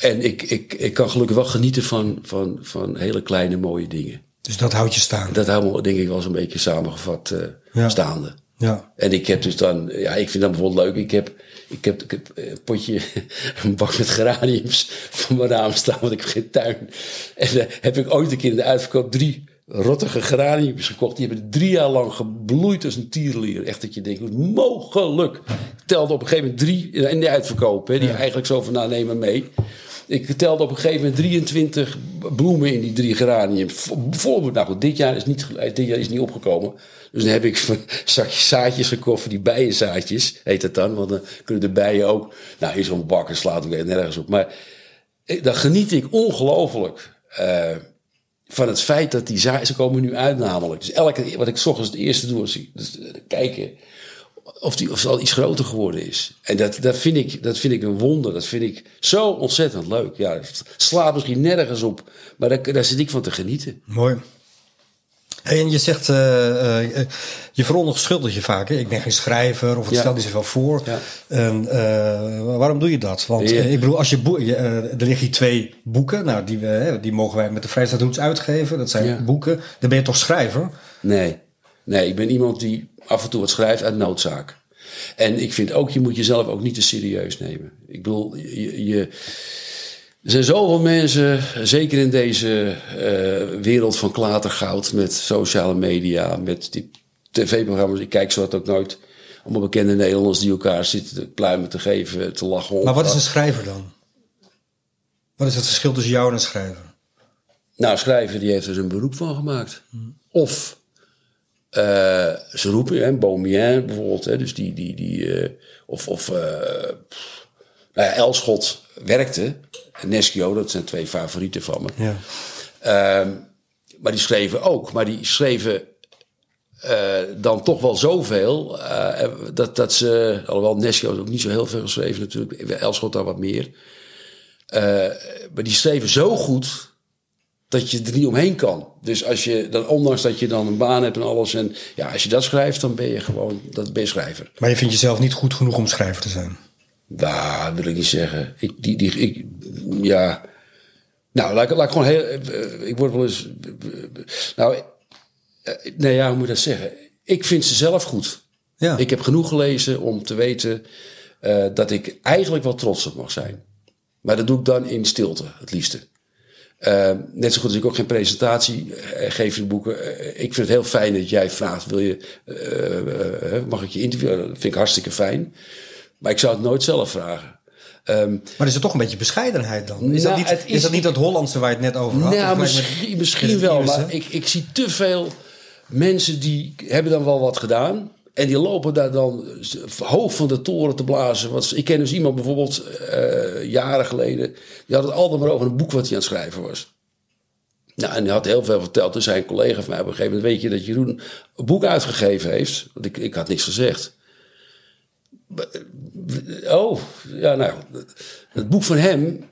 en ik, ik, ik kan gelukkig wel genieten van, van, van hele kleine mooie dingen. Dus dat houdt je staan. Dat houdt me denk ik wel een beetje samengevat eh, Ja. staande. Ja. En ik heb dus dan, ja, ik vind dat bijvoorbeeld leuk. Ik heb, ik heb, ik heb een potje, een bak met geraniums voor mijn raam staan, want ik heb geen tuin. En uh, heb ik ooit een keer in de uitverkoop drie rottige geraniums gekocht. Die hebben drie jaar lang gebloeid als een tierenlier. Echt dat je denkt, hoe mogelijk? Ik telde op een gegeven moment drie in de uitverkoop, hè, die Ja. eigenlijk zo van, nou maar mee. Ik telde op een gegeven moment 23 bloemen in die drie geraniums. Bijvoorbeeld, nou goed, dit jaar is niet, dit jaar is niet opgekomen. Dus dan heb ik zakje zaadjes gekocht voor die bijenzaadjes, heet dat dan. Want dan kunnen de bijen ook, nou in zo'n bak en slaat ook nergens op. Maar eh, dan geniet ik ongelooflijk eh, van het feit dat die zaadjes, ze komen nu uit namelijk. Dus elke, wat ik 's ochtends het eerste doe, is dus, eh, kijken of, die, of al iets groter geworden is. En dat, dat, vind ik, dat vind ik een wonder. Dat vind ik zo ontzettend leuk. Ja, het slaat misschien nergens op, maar daar, daar zit ik van te genieten. Mooi. En je zegt, eh, eh, je verontschuldigt je vaak. Hè? Ik ben geen schrijver of het Ja. stelt niet zoveel voor. Ja. En, waarom doe je dat? Want Ja. ik bedoel, als je boe- je, eh, er liggen hier twee boeken. Nou, die, die mogen wij met de Vrijstaathoeds uitgeven. Dat zijn boeken. Dan ben je toch schrijver? Nee. nee, ik ben iemand die af en toe wat schrijft uit noodzaak. En ik vind ook, je moet jezelf ook niet te serieus nemen. Ik bedoel, je, je, er zijn zoveel mensen, zeker in deze eh, wereld van klatergoud... met sociale media, met die tv-programma's. Ik kijk zo ook nooit. Allemaal bekende Nederlanders die elkaar zitten te pluimen te geven, te lachen. Maar wat is een schrijver dan? Wat is het verschil tussen jou en een schrijver? Nou, schrijver die heeft er zijn beroep van gemaakt. Of eh, ze roepen, hè, Beaumien bijvoorbeeld, hè, dus die, die, die, eh, of, of eh, pff, nou ja, Elschot werkte, Neschio, dat zijn twee favorieten van me. Ja. Ehm, maar die schreven ook, maar die schreven dan toch wel zoveel, dat, dat ze, alhoewel Neschio ook niet zo heel veel geschreven natuurlijk, Elschot daar wat meer. Maar die schreven zo goed dat je er niet omheen kan. Dus als je dan, ondanks dat je dan een baan hebt en alles, en ja, als je dat schrijft, dan ben je gewoon, dat ben je schrijver. Maar je vindt jezelf niet goed genoeg om schrijver te zijn? Nou, wil ik niet zeggen. Ik, die, die, ik, ja. Nou, laat, ik- laat ik gewoon heel. eh, Ik word wel eens. Nou, eh, nee, ja, hoe moet je dat zeggen? Ik vind ze zelf goed. Ja. Ik heb genoeg gelezen om te weten eh, dat ik eigenlijk wel trots op mag zijn. Maar dat doe ik dan in stilte, het liefste. Eh, net zo goed als ik ook geen presentatie eh, geef in boeken. Eh, ik vind het heel fijn dat jij vraagt: wil je, eh, eh, mag ik je interviewen? Dat vind ik hartstikke fijn. Maar ik zou het nooit zelf vragen. Ehm, Maar is het toch een beetje bescheidenheid dan? Is, dat, Nou, niet, is, is- dat niet dat Hollandse waar je het net over had? nou, misschien, misschien wel. Maar ik, ik zie te veel mensen die hebben dan wel wat gedaan. En die lopen daar dan hoog van de toren te blazen. Want ik ken dus iemand bijvoorbeeld eh, jaren geleden. Die had het altijd maar over een boek wat hij aan het schrijven was. Nou, en hij had heel veel verteld. Zei een collega van mij op een gegeven moment... weet je dat Jeroen een boek uitgegeven heeft? Want ik, ik had niks gezegd. Oh, ja, nou, het boek van hem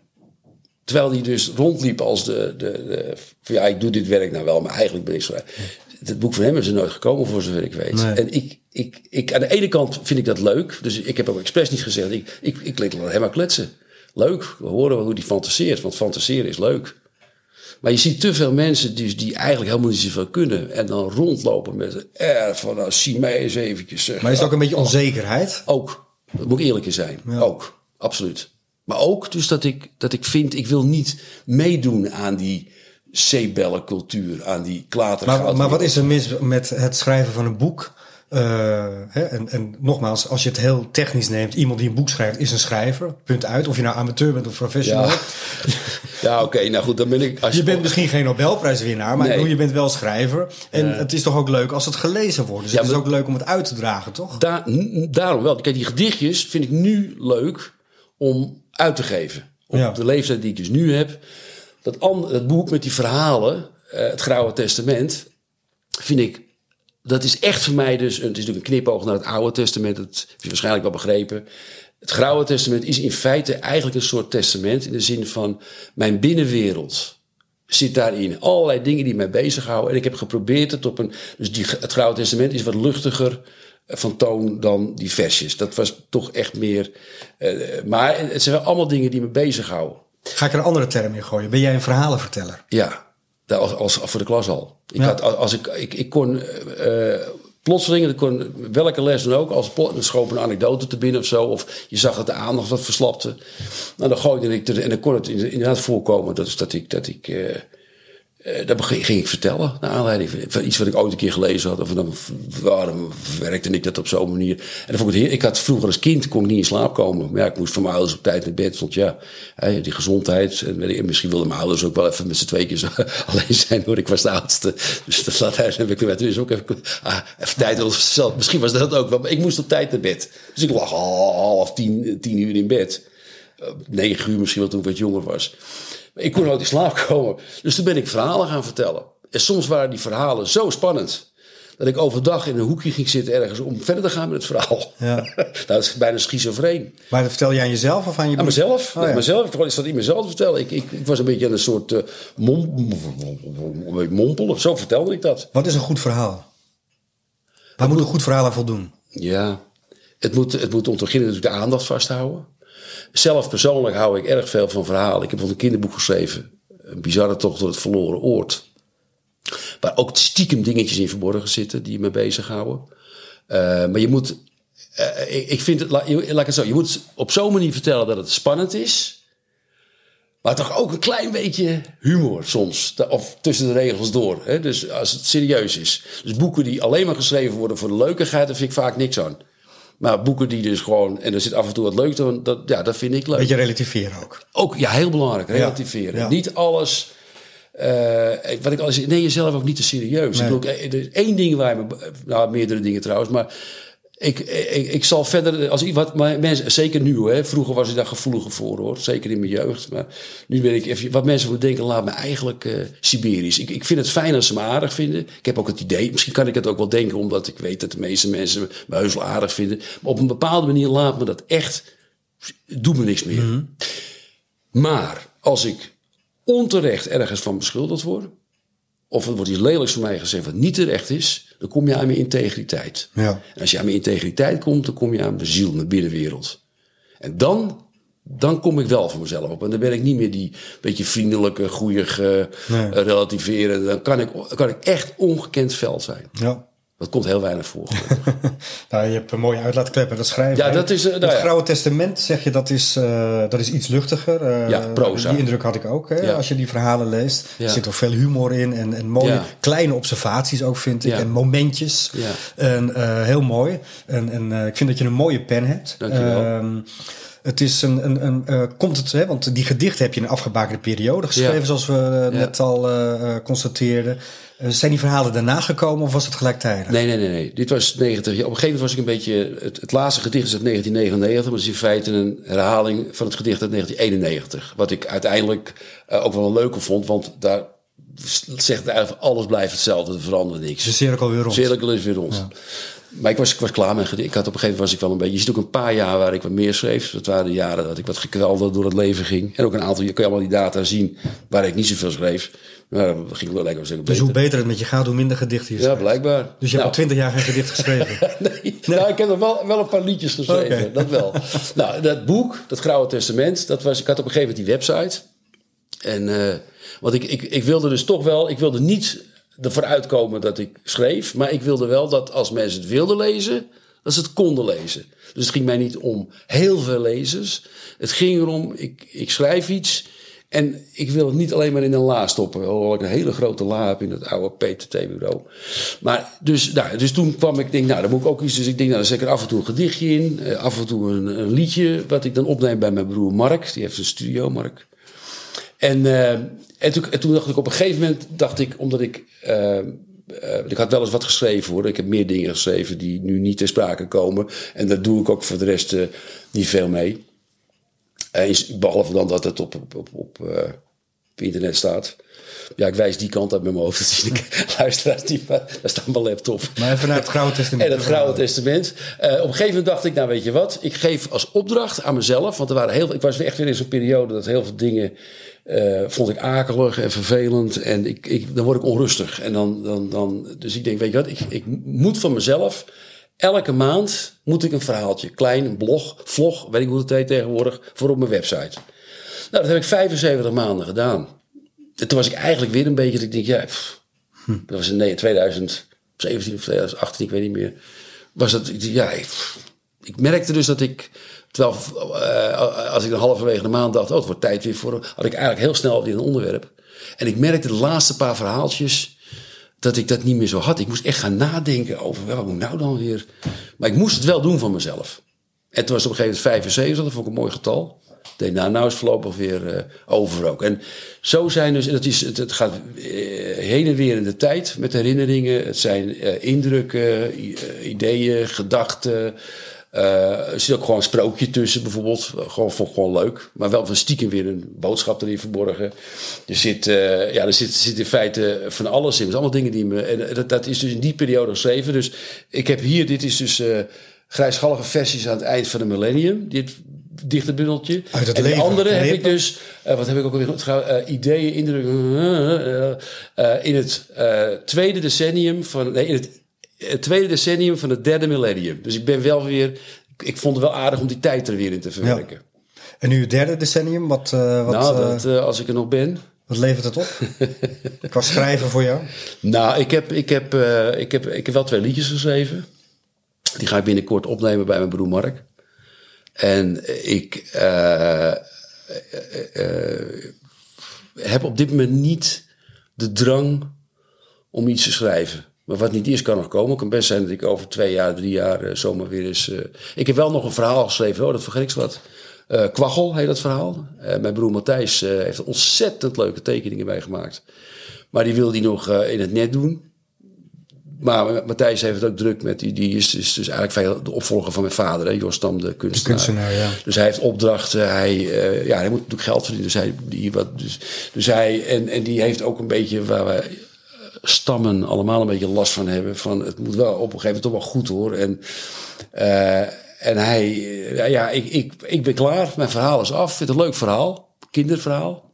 Terwijl hij dus rondliep als de, de, de ja, ik doe dit werk nou wel, maar eigenlijk ben ik schrijver. Het boek van hem is er nooit gekomen, voor zover ik weet. Nee. En ik, ik, ik, aan de ene kant vind ik dat leuk. Dus ik heb ook expres niet gezegd, ik, ik, ik laat hem maar kletsen. Leuk, we horen wel hoe die fantaseert, want fantaseren is leuk. Maar je ziet te veel mensen die, die eigenlijk helemaal niet zoveel kunnen. En dan rondlopen met eh, van nou, zie mij eens eventjes. Zeg. Maar is het ook een beetje onzekerheid? Ook. Dat moet ik eerlijk in zijn. Ook. Absoluut. Maar ook dus dat ik, dat ik vind, ik wil niet meedoen aan die zeebellencultuur, aan die klatergoud. Maar, maar wat is er mis met het schrijven van een boek? Uh, hè, en, en nogmaals, als je het heel technisch neemt, iemand die een boek schrijft is een schrijver. Punt uit. Of je nou amateur bent of professional. Ja, ja oké. nou goed, dan ben ik... Als je bent misschien geen Nobelprijswinnaar, maar Nee. je bent wel schrijver. En het is toch ook leuk als het gelezen wordt. Dus Ja, het is ook leuk om het uit te dragen, toch? Da- daarom wel. Kijk, die gedichtjes vind ik nu leuk om uit te geven. Op Ja. de leeftijd die ik dus nu heb. Dat, boek met die verhalen, eh, het Grauwe Testament, vind ik... Dat is echt voor mij dus... Het is natuurlijk een knipoog naar het Oude Testament. Dat heb je waarschijnlijk wel begrepen. Het Grauwe Testament is in feite eigenlijk een soort testament... in de zin van mijn binnenwereld zit daarin. Allerlei dingen die mij bezighouden. En ik heb geprobeerd het op een... Dus die, het Grauwe Testament is wat luchtiger van toon dan die versjes. Dat was toch echt meer... eh, maar het zijn wel allemaal dingen die me bezighouden. Ga ik er een andere term in gooien? Ben jij een verhalenverteller? Ja, als, als voor de klas al. Ik, Ja. had, als ik, ik, ik kon eh, plotseling, ik kon welke les dan ook, als er schoot een anekdote te binnen of zo, of je zag dat de aandacht wat verslapte, nou, dan gooide ik er en dan kon het inderdaad voorkomen dat, dat ik, dat ik eh, dat begin- ging ik vertellen, naar aanleiding van- iets wat ik ooit een keer gelezen had. Of waarom werkte ik dat op zo'n manier? En dan vond ik het Ik had vroeger als kind kon ik niet in slaap komen. Maar ja, ik moest van mijn ouders op tijd naar bed. Want ja, die gezondheid. En misschien wilden mijn ouders ook wel even met z'n twee alleen zijn hoor. Ik was de oudste. Dus dat laat heb ik dus ook even, ah, even tijd. Misschien was dat ook wel. Maar ik moest op tijd naar bed. Dus ik lag al half tien, tien uur in bed. Eh, Negen uur misschien wel toen ik wat jonger was. Maar ik kon nooit in slaap komen. Dus toen ben ik verhalen gaan vertellen. En soms waren die verhalen zo spannend. Dat ik overdag in een hoekje ging zitten ergens om verder te gaan met het verhaal. Ja. dat is bijna schizofreen. Maar dat vertel je aan jezelf of aan je Aan mezelf. Oh, ja. Mezelf. Ik is dat in mezelf te vertellen. Ik, ik, ik was een beetje aan een soort mom. Of zo vertelde ik dat. Wat is een goed verhaal? Waar moet een goed verhaal aan voldoen? Ja, het moet, het moet om te beginnen natuurlijk de aandacht vasthouden. Zelf persoonlijk hou ik erg veel van verhalen. Ik heb bijvoorbeeld een kinderboek geschreven. Een bizarre tocht door het verloren oord. Waar ook stiekem dingetjes in verborgen zitten die me bezighouden. Eh, maar je moet, eh, ik, vind het, laat ik het zo, je moet op zo'n manier vertellen dat het spannend is. Maar toch ook een klein beetje humor soms. Of tussen de regels door. Hè? Dus als het serieus is. Dus boeken die alleen maar geschreven worden voor de leukigheid, daar vind ik vaak niks aan. Maar boeken die dus gewoon, en er zit af en toe wat leuks aan, dat, ja, dat vind ik leuk. Beetje relativeren ook. Ook, ja, heel belangrijk, relativeren. ja. Niet alles, eh, wat ik al zei, neem jezelf ook niet te serieus. Nee. Ik bedoel, er is één ding waar je me, nou, meerdere dingen trouwens, maar ik, ik, ik zal verder, als wat maar mensen, zeker nu, hè, vroeger was ik daar gevoeliger voor hoor, zeker in mijn jeugd, maar nu ben ik even, wat mensen moeten denken, laat me eigenlijk eh, Siberisch. Ik, ik vind het fijn als ze me aardig vinden. Ik heb ook het idee, misschien kan ik het ook wel denken, omdat ik weet dat de meeste mensen me heus wel aardig vinden. Maar op een bepaalde manier laat me dat echt, doet me niks meer. Maar als ik onterecht ergens van beschuldigd word, of er wordt iets lelijks van mij gezegd wat niet terecht is, dan kom je aan mijn integriteit. Ja. En als je aan mijn integriteit komt, dan kom je aan mijn ziel, mijn binnenwereld. En dan, dan kom ik wel voor mezelf op. En dan ben ik niet meer die beetje vriendelijke, goeie, Nee. relativeren. Dan kan ik, kan ik echt ongekend veld zijn. Ja. Dat komt heel weinig voor. Nou, je hebt een mooie uitlaatklep en dat schrijven. Ja, dat is, eh, nou het ja. Grauwe Testament, zeg je, dat is, eh, dat is iets luchtiger. eh, Ja, proza. Die indruk had ik ook, hè, Ja. als je die verhalen leest. Ja. Er zit ook veel humor in en, en mooie kleine observaties ook, vind ik. En momentjes. Ja. En heel mooi. En, en ik vind dat je een mooie pen hebt. Dankjewel. Ehm, het is een, een, een eh, komt het, hè, want die gedichten heb je in een afgebakende periode geschreven, Ja. zoals we eh, net al eh, constateerden. Zijn die verhalen daarna gekomen of was het gelijktijdig? Nee, nee, nee, nee. Dit was 90. ja, Op een gegeven moment was ik een beetje. Het, het laatste gedicht is uit 1999, maar het is in feite een herhaling van het gedicht uit 1991. Wat ik uiteindelijk ook wel een leuke vond, want daar zegt eigenlijk alles blijft hetzelfde, er verandert niks. De cirkel weer rond. Cirkel is weer rond. Maar ik was, ik was klaar met gedicht. Ik had op een gegeven moment was ik wel een beetje. Je ziet ook een paar jaar waar ik wat meer schreef. Dat waren de jaren dat ik wat gekwelder door het leven ging. En ook een aantal, je kan allemaal die data zien waar ik niet zoveel schreef. Maar dat ging wel lekker. Was dus hoe beter het met je gaat, hoe minder gedichten je schrijft. Ja, blijkbaar. Dus je hebt al twintig jaar geen gedicht geschreven? nee, nee. Nou, ik heb er wel, wel een paar liedjes geschreven. Dat wel. nou, dat boek, dat Grauwe Testament, dat was, ik had op een gegeven moment die website. En, uh, want ik, ik, ik wilde dus toch wel, ik wilde niet ervoor uitkomen dat ik schreef. Maar ik wilde wel dat als mensen het wilden lezen, dat ze het konden lezen. Dus het ging mij niet om heel veel lezers. Het ging erom, ik, ik schrijf iets en ik wil het niet alleen maar in een la stoppen. Hoewel ik een hele grote la heb in het oude PTT-bureau. Maar dus, nou, dus toen kwam ik, denk, nou, dan moet ik ook iets. Dus ik denk, nou, dan zet ik er af en toe een gedichtje in. Uh, af en toe een, liedje, wat ik dan opneem bij mijn broer Mark. Die heeft een studio, Mark. En, uh, en, toen, en toen dacht ik op een gegeven moment, dacht ik, omdat ik. Uh, ik had wel eens wat geschreven hoor. Ik heb meer dingen geschreven die nu niet ter sprake komen. En daar doe ik ook voor de rest niet veel mee. behalve dan dat het op, op, op, op, op internet staat. Ja, ik wijs die kant uit met mijn hoofd. Dat zie ik luisteraars, die, daar staat mijn laptop. Maar even naar het Grauwe Testament. En het Grauwe Testament. Op een gegeven moment dacht ik, nou weet je wat. Ik geef als opdracht aan mezelf. Want er waren heel, ik was echt weer in zo'n periode dat heel veel dingen... Uh, vond ik akelig en vervelend. En ik, ik, dan word ik onrustig. En dan, dan, dan, dus ik denk, weet je wat, ik, ik moet van mezelf. Elke maand moet ik een verhaaltje, klein, blog, vlog, weet ik hoe het heet tegenwoordig, voor op mijn website. Nou, dat heb ik 75 maanden gedaan. En toen was ik eigenlijk weer een beetje, dat ik denk, ja, dat was in 2017 of 2018, ik weet niet meer. Was dat, ja, ik merkte dus dat ik Terwijl uh, als ik dan halverwege de maand dacht, oh, het wordt tijd weer voor, had ik eigenlijk heel snel weer een onderwerp. En ik merkte de laatste paar verhaaltjes dat ik dat niet meer zo had. Ik moest echt gaan nadenken over, wat moet nou dan weer? Maar ik moest het wel doen van mezelf. En toen was op een gegeven moment 75, dat vond ik een mooi getal. Denk, nou, nou is voorlopig weer uh, over ook. En zo zijn dus, het, is, het, het gaat uh, heen en weer in de tijd met herinneringen. Het zijn indrukken, ideeën, gedachten. Uh, er zit ook gewoon een sprookje tussen bijvoorbeeld. Gewoon, vond gewoon leuk. Maar wel van stiekem weer een boodschap erin verborgen. Er zit, uh, ja, er zit, zit in feite van alles in. Dus allemaal dingen die me... En dat, dat is dus in die periode geschreven. Dus ik heb hier... Dit is dus uh, grijsgallige versies aan het eind van de millennium. Dit dichte bundeltje. Uit het en leven. andere heb ik dus... wat heb ik ook alweer... Uh, ideeën, indrukken... in het tweede decennium van... Nee, in het het tweede decennium van het derde millennium. Dus ik ben wel weer. Ik vond het wel aardig om die tijd er weer in te verwerken. En nu het derde decennium, wat, uh, wat, nou, dat, uh, als ik er nog ben. wat levert het op? Qua schrijven voor jou? Nou, ik heb, ik, heb, uh, ik, heb, ik heb wel twee liedjes geschreven. Die ga ik binnenkort opnemen bij mijn broer Mark. En ik heb op dit moment niet de drang om iets te schrijven. Maar wat niet is, kan nog komen. Het kan best zijn dat ik over twee jaar, drie jaar uh, zomaar weer eens... Uh... Ik heb wel nog een verhaal geschreven, oh, dat vergeet ik wat. Uh, Kwaggel heet dat verhaal. mijn broer Matthijs heeft ontzettend leuke tekeningen bij gemaakt. Maar die wil die nog in het net doen. Maar Matthijs heeft het ook druk met die. Die is, is dus eigenlijk veel de opvolger van mijn vader, hè, Jos Stam, de kunstenaar. De kunstenaar ja. Dus hij heeft opdrachten. Hij, uh, ja, hij moet natuurlijk geld verdienen. Dus hij, die, wat, dus, dus hij en, en die heeft ook een beetje waar wij stammen allemaal een beetje last van hebben. Van het moet wel op een gegeven moment toch wel goed hoor. En, uh, en hij, ja, ja ik, ik, ik ben klaar. Mijn verhaal is af. Ik vind het een leuk verhaal. Kinderverhaal.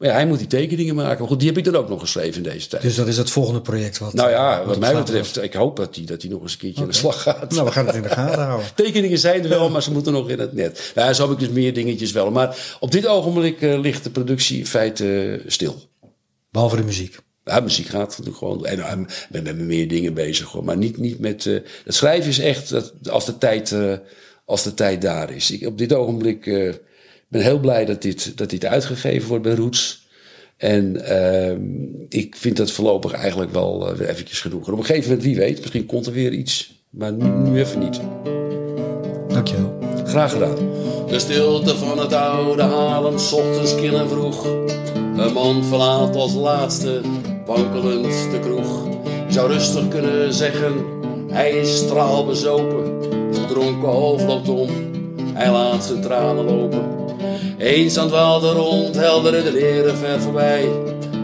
Maar ja, hij moet die tekeningen maken. Maar goed, die heb ik dan ook nog geschreven in deze tijd. Dus dat is het volgende project wat... Nou ja, wat wat mij betreft, ik hoop dat hij dat die nog eens een keertje okay. aan de slag gaat. Nou, we gaan het in de gaten houden. Tekeningen zijn er wel, maar ze moeten nog in het net. Ja, zo heb ik dus meer dingetjes wel. Maar op dit ogenblik uh, ligt de productie in feite uh, stil. Behalve de muziek. Ja, muziek gaat natuurlijk gewoon. En ik ben met meer dingen bezig. Hoor. Maar niet, niet met. Uh, het schrijven is echt dat, als, de tijd, uh, als de tijd daar is. Ik, op dit ogenblik uh, ben heel blij dat dit, dat dit uitgegeven wordt bij Roots. En ehm, ik vind dat voorlopig eigenlijk wel weer eventjes genoeg. En op een gegeven moment, wie weet, misschien komt er weer iets. Maar nu, nu even niet. Dankjewel. Graag gedaan. De stilte van het oude Haarlem, s ochtends kil en vroeg. Een man verlaat als laatste wankelend de kroeg. Je zou rustig kunnen zeggen, hij is straalbezopen. Zijn dronken hoofd loopt om, hij laat zijn tranen lopen. Eens aan rond, heldere de leren ver voorbij.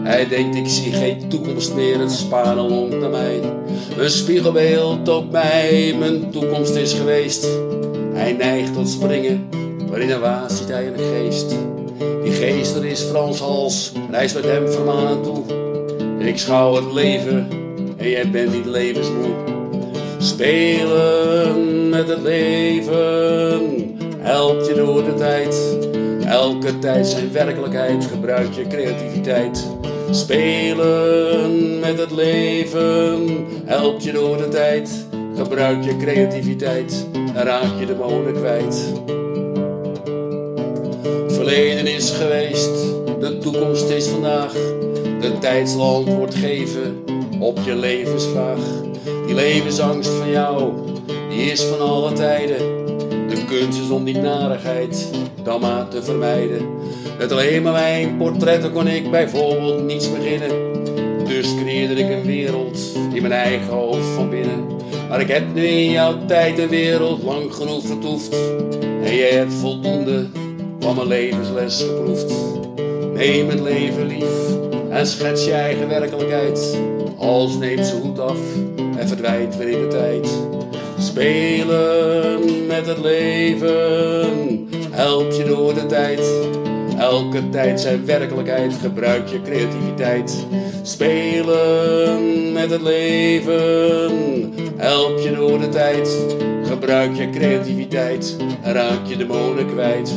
Hij denkt ik zie geen toekomst meer, het spanen longt naar mij. Een spiegelbeeld op mij, mijn toekomst is geweest. Hij neigt tot springen, maar in een waas ziet hij een geest. Die geest er is Frans Hals, reist met hem vermanend toe. Ik schouw het leven en jij bent niet levensmoe. Spelen met het leven helpt je door de tijd. Elke tijd zijn werkelijkheid, gebruik je creativiteit. Spelen met het leven helpt je door de tijd. Gebruik je creativiteit, dan raak je de molen kwijt. Verleden is geweest, de toekomst is vandaag. De tijdsland wordt geven op je levensvraag. Die levensangst van jou, die is van alle tijden. De kunst is om die narigheid dan maar te vermijden. Met alleen maar mijn portretten kon ik bijvoorbeeld niets beginnen. Dus creëerde ik een wereld in mijn eigen hoofd van binnen. Maar ik heb nu in jouw tijd een wereld lang genoeg vertoefd. En jij hebt voldoende van mijn levensles geproefd. Neem het leven lief en schets je eigen werkelijkheid. Als neemt ze hoed af en verdwijnt weer in de tijd. Spelen met het leven helpt je door de tijd. Elke tijd zijn werkelijkheid, gebruik je creativiteit. Spelen met het leven help je door de tijd. Gebruik je creativiteit raak je demonen kwijt.